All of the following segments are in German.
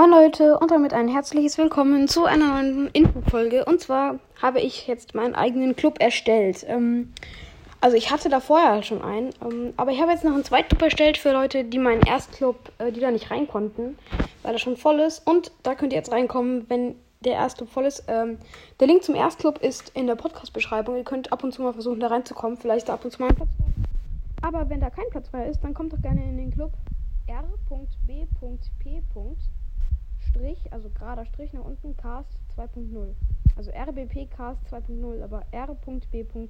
Moin Leute und damit ein herzliches Willkommen zu einer neuen Infofolge. Und zwar habe ich jetzt meinen eigenen Club erstellt. Ähm, also ich hatte da vorher schon einen, ähm, aber ich habe jetzt noch einen zweiten Club erstellt für Leute, die meinen Erstclub, äh, die da nicht rein konnten, weil er schon voll ist. Und da könnt ihr jetzt reinkommen, wenn der Erstclub voll ist. Ähm, der Link zum Erstclub ist in der Podcast-Beschreibung. Ihr könnt ab und zu mal versuchen, da reinzukommen. Vielleicht da ab und zu mal ein Platz frei. Aber wenn da kein Platz frei ist, dann kommt doch gerne in den Club r.b.p. Strich, also gerader Strich nach unten, Cast 2.0. Also RBP Cast 2.0, aber R.B.P.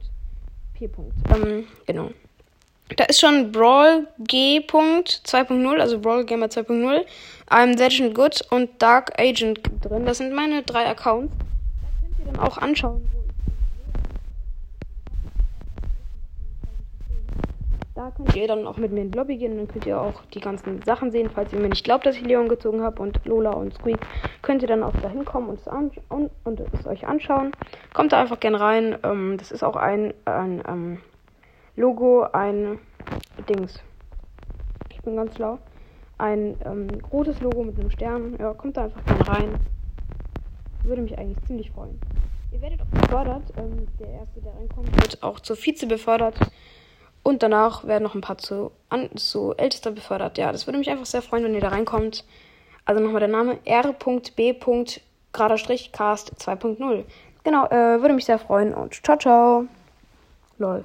Ähm, genau. Da ist schon Brawl G. 2.0, also Brawl Gamer 2.0, I'm Legend Good und Dark Agent drin. Das sind meine drei Accounts. Da könnt ihr dann auch anschauen, wo Da könnt ihr dann auch mit mir in den Lobby gehen. Dann könnt ihr auch die ganzen Sachen sehen. Falls ihr mir nicht glaubt, dass ich Leon gezogen habe und Lola und Squeak, könnt ihr dann auch da hinkommen und und, und es euch anschauen. Kommt da einfach gern rein. Ähm, das ist auch ein, ein ähm, Logo, ein Dings. Ich bin ganz schlau. Ein ähm, rotes Logo mit einem Stern. Ja, kommt da einfach gern rein. Würde mich eigentlich ziemlich freuen. Ihr werdet auch befördert. Ähm, der erste, der reinkommt, wird auch zur Vize befördert. Und danach werden noch ein paar zu, an, zu Ältester befördert. Ja, das würde mich einfach sehr freuen, wenn ihr da reinkommt. Also nochmal der Name R.B. gerader Strich Cast 2.0. Genau, äh, würde mich sehr freuen und ciao, ciao. Lol.